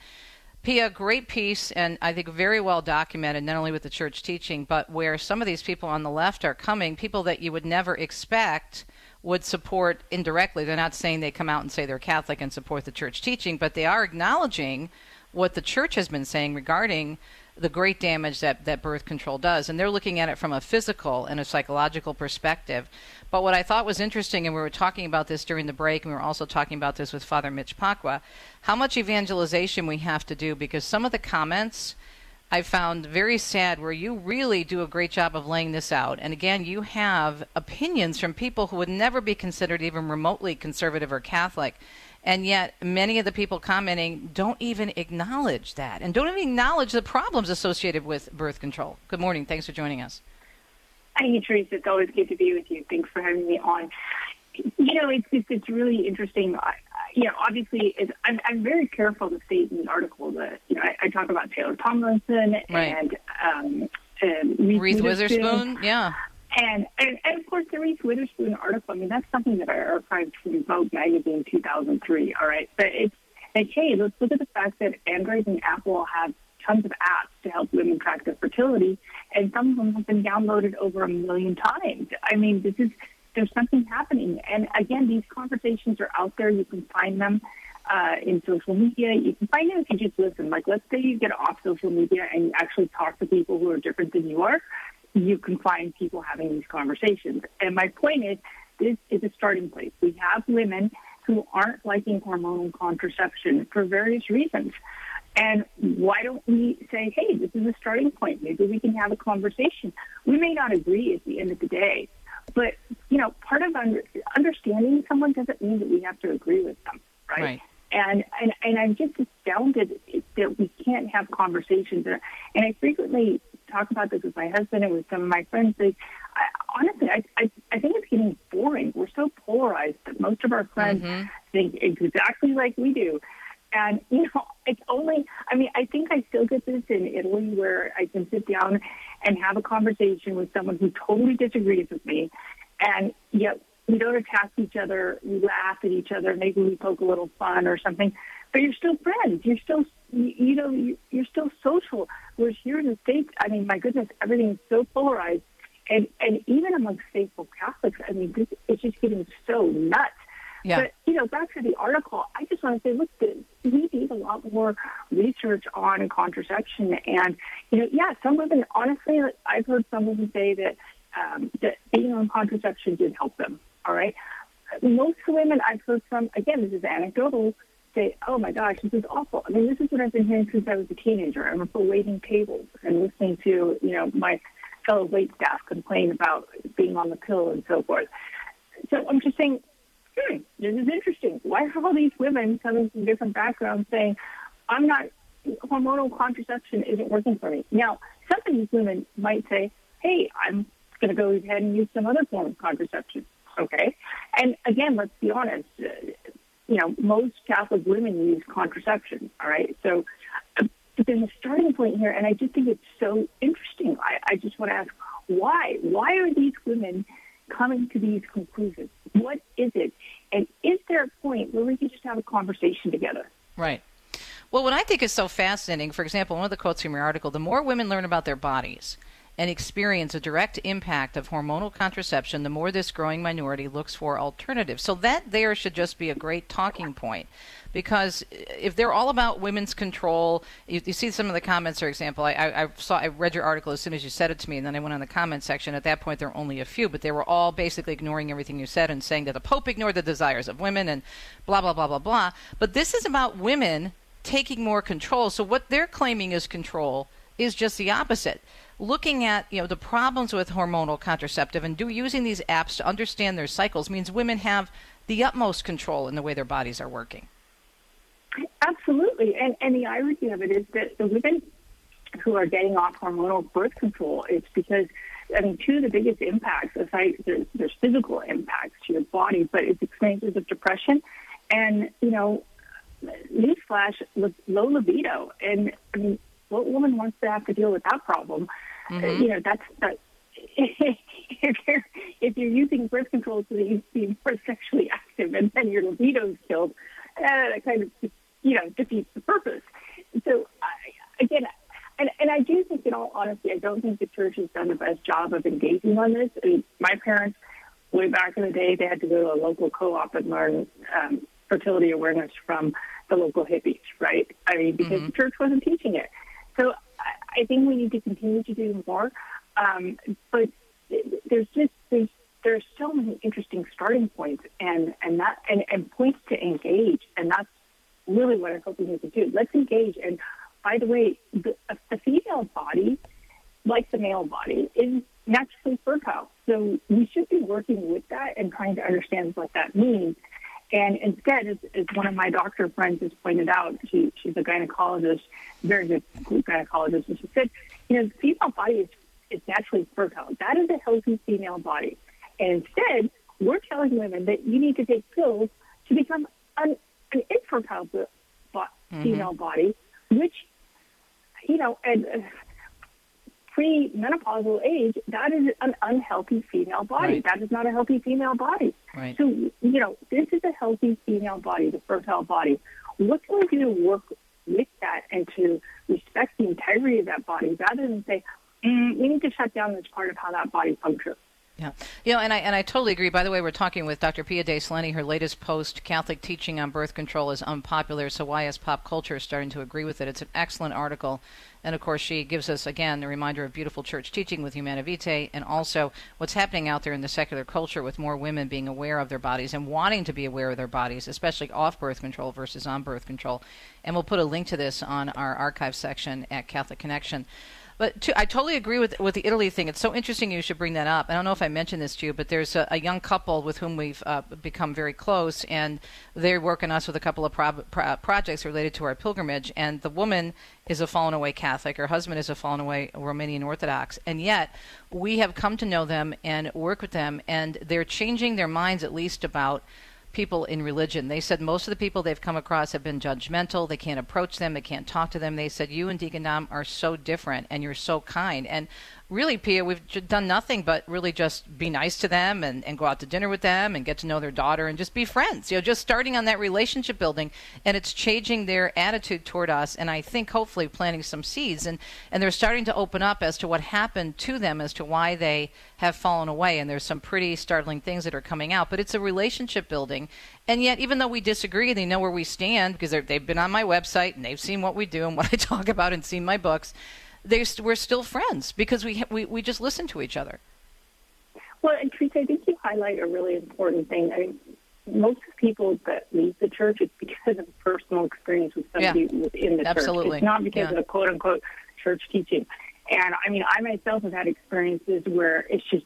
Pia, great piece, and I think very well documented, not only with the church teaching, but where some of these people on the left are coming, people that you would never expect would support indirectly. They're not saying they come out and say they're Catholic and support the church teaching, but they are acknowledging what the church has been saying regarding the great damage that, that birth control does. And they're looking at it from a physical and a psychological perspective. But what I thought was interesting, and we were talking about this during the break, and we were also talking about this with Father Mitch Pacwa, how much evangelization we have to do because some of the comments I found very sad where you really do a great job of laying this out. And again, you have opinions from people who would never be considered even remotely conservative or Catholic. And yet, many of the people commenting don't even acknowledge that and don't even acknowledge the problems associated with birth control. Good morning. Thanks for joining us. Hi, Teresa. It's always good to be with you. Thanks for having me on. You know, it's it's, it's really interesting. I, you know, obviously, it's, I'm, I'm very careful to state in the article that you know I, I talk about Taylor Tomlinson Right. and um, and Reese, Reese Witherspoon, yeah. And, and and of course the Reese Witherspoon article. I mean, that's something that I archived from Vogue magazine 2003. All right, but it's like, hey, let's look at the fact that Android and Apple have tons of apps to help women track their fertility, and some of them have been downloaded over a million times. I mean, this is there's something happening, and again, these conversations are out there. You can find them uh, in social media. You can find them if you just listen. Like, let's say you get off social media and you actually talk to people who are different than you are. You can find people having these conversations. And my point is, this is a starting place. We have women who aren't liking hormonal contraception for various reasons. And why don't we say, hey, this is a starting point. Maybe we can have a conversation. We may not agree at the end of the day, but you know, part of under, understanding someone doesn't mean that we have to agree with them, right? Right. And and and I'm just astounded that we can't have conversations. And I frequently talk about this with my husband and with some of my friends. They, I, honestly, I, I I think it's getting boring. We're so polarized that most of our friends Mm-hmm. think exactly like we do. And you know, it's only. I mean, I think I still get this in Italy, where I can sit down and have a conversation with someone who totally disagrees with me, and yet we don't attack each other. We laugh at each other. Maybe we poke a little fun or something. But you're still friends. You're still, you you know, you- you're still social. Whereas here in the states, I mean, my goodness, everything is so polarized, and and even amongst faithful Catholics, I mean, this, it's just getting so nuts. Yeah. But you know, back to the article, I just want to say, look, we need a lot more research on contraception, and you know, yeah, some women, honestly, I've heard some women say that um, that being on contraception did help them. All right, most women I've heard from, again, this is anecdotal, say, "Oh my gosh, this is awful." I mean, this is what I've been hearing since I was a teenager. I remember waiting tables and listening to, you know, my fellow wait staff complain about being on the pill and so forth. So I'm just saying, hmm, this is interesting. Why are all these women coming from different backgrounds saying, I'm not, hormonal contraception isn't working for me? Now, some of these women might say, hey, I'm going to go ahead and use some other form of contraception. Okay. And again, let's be honest, uh, you know, most Catholic women use contraception. All right. So, uh, but there's a starting point here, and I just think it's so interesting. I, I just want to ask why? Why are these women coming to these conclusions? What is it? And is there a point where we can just have a conversation together? Right. Well, what I think is so fascinating, for example, one of the quotes from your article the more women learn about their bodies and experience a direct impact of hormonal contraception, the more this growing minority looks for alternatives. So, that there should just be a great talking point. Because if they're all about women's control, you, you see some of the comments, for example. I, I, I saw, I read your article as soon as you said it to me, and then I went on the comment section. At that point, there were only a few, but they were all basically ignoring everything you said and saying that the Pope ignored the desires of women and blah blah blah blah blah. But this is about women taking more control. So what they're claiming is control is just the opposite. Looking at you know the problems with hormonal contraceptive and do using these apps to understand their cycles means women have the utmost control in the way their bodies are working. Absolutely. And, and the irony of it is that the women who are getting off hormonal birth control, it's because, I mean, two of the biggest impacts, aside, there's, there's physical impacts to your body, but it's experiences of depression and, you know, newsflash, low libido. And, I mean, what woman wants to have to deal with that problem? Mhm. you know, that's, that, if you're if you're using birth control so that you be more sexually active and then your libido is killed, uh, that kind of you know defeats the purpose. So I, again, and and I do think, in all honesty, I don't think the church has done the best job of engaging on this. I mean, my parents, way back in the day, they had to go to a local co-op and learn um, fertility awareness from the the local hippies, right? I mean, because Mm-hmm. the church wasn't teaching it. So I, think we need to continue to do more. Um, but there's just there's there's so many interesting starting points and and that and, and points to engage, and that's really what I hope we need to do. Let's engage. And by the way, the, the female body, like the male body, is naturally fertile. So we should be working with that and trying to understand what that means. And instead, as, as one of my doctor friends has pointed out, she, she's a gynecologist, very good gynecologist, and she said, you know, the female body is, is naturally fertile. That is a healthy female body. And instead, we're telling women that you need to take pills to become an, an infertile bo- Mhm. female body, which, you know, and uh, pre-menopausal age, that is an unhealthy female body. Right. That is not a healthy female body. Right. So, you know, this is a healthy female body, the fertile body. What can we do to work with that and to respect the integrity of that body rather than say, mm, we need to shut down this part of how that body functions? Yeah, you know, and I and I totally agree. By the way, we're talking with Dr. Pia De Solenni. Her latest post, "Catholic Teaching on Birth Control is Unpopular." So why is pop culture starting to agree with it? It's an excellent article, and of course, she gives us again the reminder of beautiful church teaching with Humanae Vitae, and also what's happening out there in the secular culture with more women being aware of their bodies and wanting to be aware of their bodies, especially off birth control versus on birth control. And we'll put a link to this on our archive section at Catholic Connection. But to, I totally agree with with the Italy thing. It's so interesting you should bring that up. I don't know if I mentioned this to you, but there's a, a young couple with whom we've uh, become very close, and they're working us with a couple of pro- pro- projects related to our pilgrimage. And the woman is a fallen away Catholic, her husband is a fallen away Romanian Orthodox, and yet we have come to know them and work with them, and they're changing their minds at least about people in religion. They said most of the people they've come across have been judgmental. They can't approach them. They can't talk to them. They said you and Deacon Dom are so different, and you're so kind. And really, Pia, we've done nothing but really just be nice to them and, and go out to dinner with them and get to know their daughter and just be friends. You know, just starting on that relationship building, and it's changing their attitude toward us. And I think hopefully planting some seeds, and and they're starting to open up as to what happened to them, as to why they have fallen away. And there's some pretty startling things that are coming out. But it's a relationship building, and yet even though we disagree, they know where we stand because they've been on my website and they've seen what we do and what I talk about and seen my books. They st- we're still friends because we, ha- we we just listen to each other. Well, and Teresa, I think you highlight a really important thing. I mean, most people that leave the church is because of personal experience with somebody Yeah. within the Absolutely. church. It's not because Yeah. of quote unquote church teaching. And I mean, I myself have had experiences where it's just,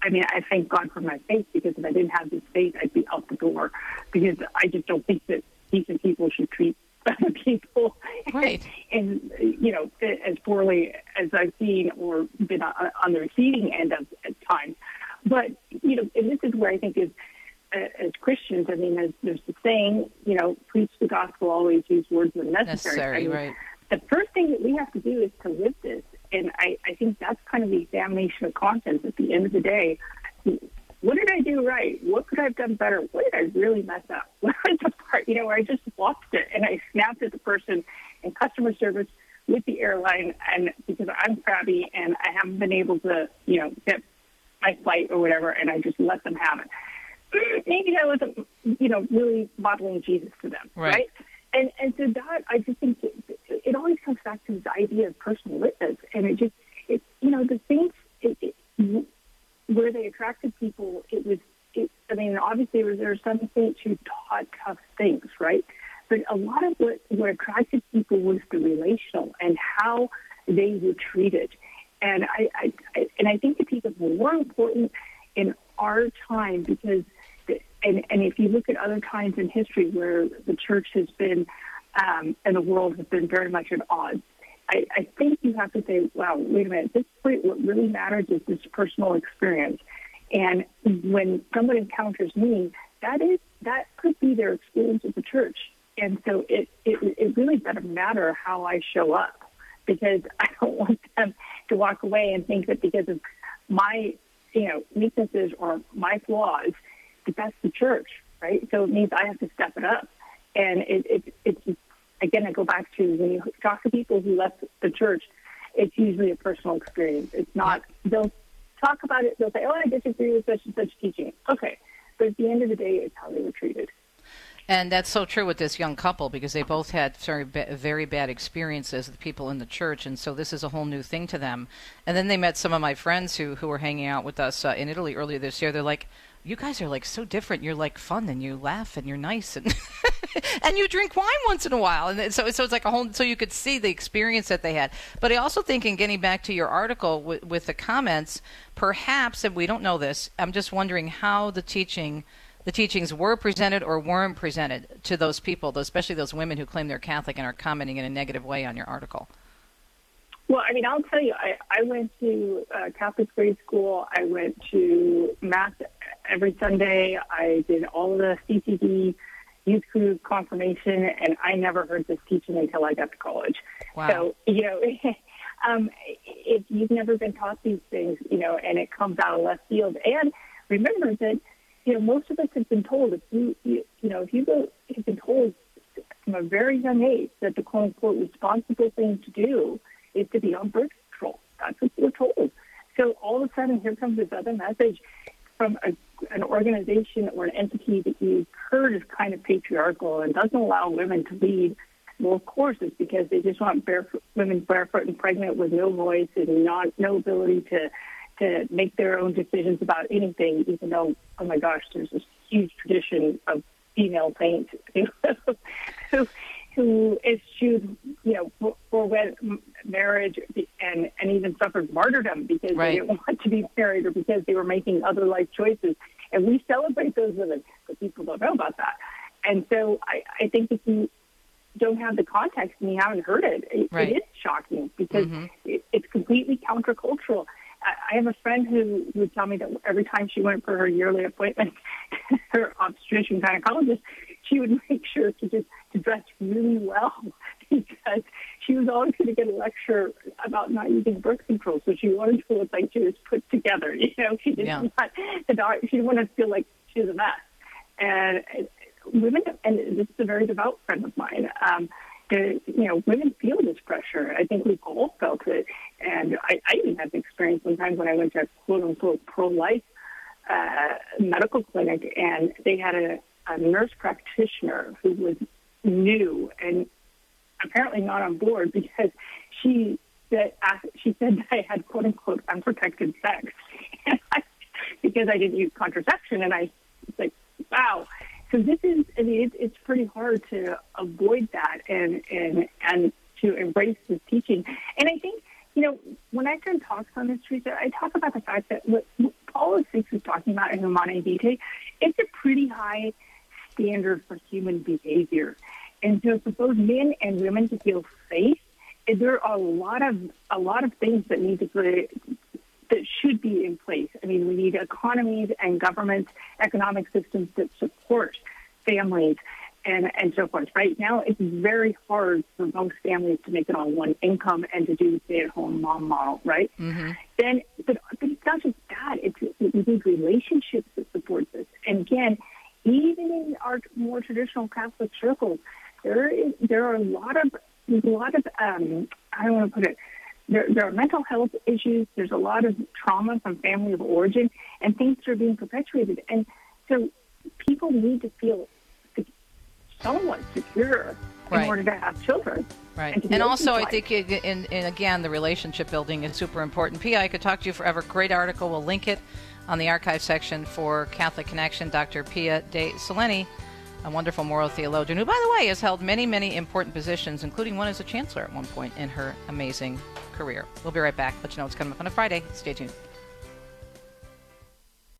I mean, I thank God for my faith because if I didn't have this faith, I'd be out the door because I just don't think that decent people should treat people right. and, you know, as poorly as I've seen or been on, on the receiving end of at times. But, you know, and this is where I think is, uh, as Christians, I mean, as there's the saying, you know, preach the gospel, always use words when necessary. Necessary, I mean, right. The first thing that we have to do is to live this. And I, I think that's kind of the examination of conscience at the end of the day. I do right? What could I have done better? What did I really mess up? What was the part, you know, where I just lost it and I snapped at the person in customer service with the airline and because I'm crabby and I haven't been able to, you know, get my flight or whatever and I just let them have it. Maybe I wasn't, you know, really modeling Jesus to them, Right. right? And and so that I just think it, it always comes back to this idea of personal witness, and it just it you know the things it, it, where they attracted people, it was it. I mean, obviously there were- were some saints who taught tough things, right? But a lot of what what attracted people was the relational and how they were treated, and I, I, I and I think it becomes more important in our time because the, and, and if you look at other times in history where the church has been um, and the world has been very much at odds, I, I think you have to say, wow, wait a minute, this point, what really matters is this personal experience. And when someone encounters me, that is that could be their experience of the church. And so it, it, it really doesn't matter how I show up because I don't want them to walk away and think that because of my, you know, weaknesses or my flaws, that that's the church, right? So it means I have to step it up. And it, it, it's, again, I go back to when you talk to people who left the church, it's usually a personal experience. It's not, they'll talk about it, they'll say, oh, I disagree with such and such teaching. Okay. But at the end of the day, it's how they were treated. And that's so true with this young couple because they both had very very bad experiences with people in the church, and so this is a whole new thing to them. And then they met some of my friends who who were hanging out with us uh, in Italy earlier this year. They're like, "You guys are like so different. You're like fun, and you laugh, and you're nice, and and you drink wine once in a while." And so so it's like a whole. So you could see the experience that they had. But I also think, in getting back to your article with, with the comments, perhaps, and we don't know this, I'm just wondering how the teaching the teachings were presented or weren't presented to those people, especially those women who claim they're Catholic and are commenting in a negative way on your article? Well, I mean, I'll tell you, I, I went to uh, Catholic grade school. I went to Mass every Sunday. I did all the CCD youth group confirmation, and I never heard this teaching until I got to college. Wow. So, you know, um, if you've never been taught these things, you know, and it comes out of left field, and remember that you know, most of us have been told if you, you, you know, if you go, have been told from a very young age that the quote unquote responsible thing to do is to be on birth control. That's what we're told. So all of a sudden, here comes this other message from a, an organization or an entity that you've heard is kind of patriarchal and doesn't allow women to lead. Well, of course, it's because they just want barefoot, women barefoot and pregnant with no voice and not no ability to to make their own decisions about anything, even though, oh my gosh, there's this huge tradition of female saints who, eschewed, you know, for, for when marriage and, and even suffered martyrdom because right. they didn't want to be married or because they were making other life choices. And we celebrate those women, but people don't know about that. And so I, I think if you don't have the context and you haven't heard it, it, right. it is shocking because mm-hmm. it, it's completely countercultural. I have a friend who would tell me that every time she went for her yearly appointment, her obstetrician gynecologist, she would make sure to just to dress really well because she was always going to get a lecture about not using birth control. So she wanted to look like she was put together. You know, she didn't Yeah. want the doc, she didn't want to feel like she was a mess. And uh, women, and this is a very devout friend of mine. Um, the, you know, women feel this pressure. I think we've all felt it. And I, I even had the experience sometimes when I went to a quote unquote pro life uh, medical clinic and they had a, a nurse practitioner who was new and apparently not on board because she said, she said that I had quote unquote unprotected sex because I didn't use contraception. And I was like, wow. So this is, I mean, it's, it's pretty hard to avoid that and, and, and to embrace this teaching. And I think, you know, when I turn talks on this, Teresa, I talk about the fact that what, what Paul VI is talking about in Humanae Vitae, it's a pretty high standard for human behavior. And so for both men and women to feel safe, there are a lot of a lot of things that need to be, that should be in place. I mean, we need economies and governments, economic systems that support families and, and so forth. Right now, it's very hard for most families to make it on one income and to do the stay-at-home mom model, right? Mm-hmm. Then, but, but it's not just that. It's we need relationships that support this. And again, even in our more traditional Catholic circles, there is there are a lot of there's a lot of um, I don't want to put it there, there are mental health issues. There's a lot of trauma from family of origin, and things are being perpetuated. And so people need to feel somewhat secure Right. in order to have children. Right. And, And also, I life. think, in, in, again, the relationship building is super important. Pia, I could talk to you forever. Great article. We'll link it on the archive section for Catholic Connection. Dr. Pia de Solenni, a wonderful moral theologian who, by the way, has held many, many important positions, including one as a chancellor at one point in her amazing career. We'll be right back. Let you know what's coming up on a Friday. Stay tuned.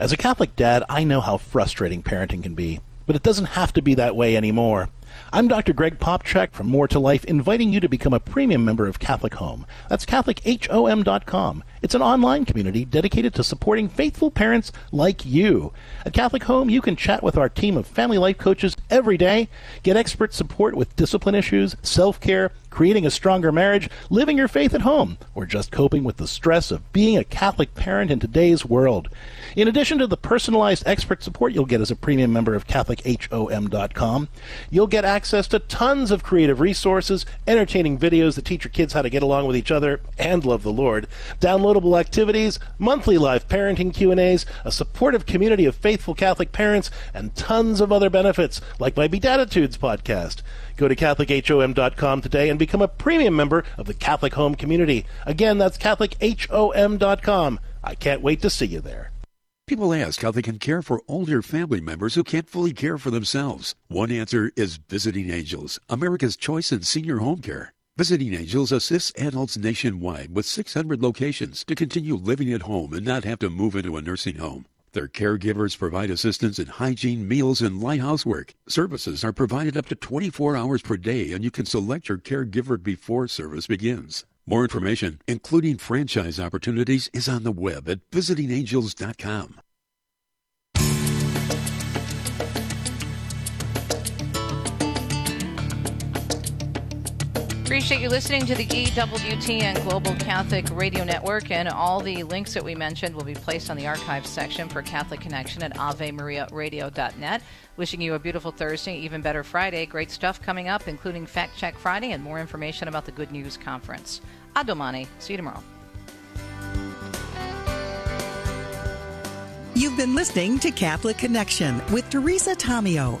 As a Catholic dad, I know how frustrating parenting can be, but it doesn't have to be that way anymore. I'm Dr. Greg Popcak from More to Life, inviting you to become a premium member of Catholic Home. That's CatholicHOM.com. It's an online community dedicated to supporting faithful parents like you. At Catholic Home, you can chat with our team of family life coaches every day, get expert support with discipline issues, self care, creating a stronger marriage, living your faith at home, or just coping with the stress of being a Catholic parent in today's world. In addition to the personalized expert support you'll get as a premium member of CatholicHOM.com, you'll get access to tons of creative resources, entertaining videos that teach your kids how to get along with each other and love the Lord, downloadable activities, monthly live parenting Q&As, a supportive community of faithful Catholic parents, and tons of other benefits like my Beatitudes podcast. Go to CatholicHOM.com today and become a premium member of the Catholic Home community. Again, that's CatholicHOM.com. I can't wait to see you there. People ask how they can care for older family members who can't fully care for themselves. One answer is Visiting Angels, America's choice in senior home care. Visiting Angels assists adults nationwide with 600 locations to continue living at home and not have to move into a nursing home. Their caregivers provide assistance in hygiene, meals, and light housework. Services are provided up to 24 hours per day, and you can select your caregiver before service begins. More information, including franchise opportunities, is on the web at visitingangels.com. Appreciate you listening to the EWTN Global Catholic Radio Network, and all the links that we mentioned will be placed on the archives section for Catholic Connection at AveMariaRadio.net. Wishing you a beautiful Thursday, even better Friday. Great stuff coming up, including Fact Check Friday and more information about the Good News Conference. Adomani. See you tomorrow. You've been listening to Catholic Connection with Teresa Tomeo.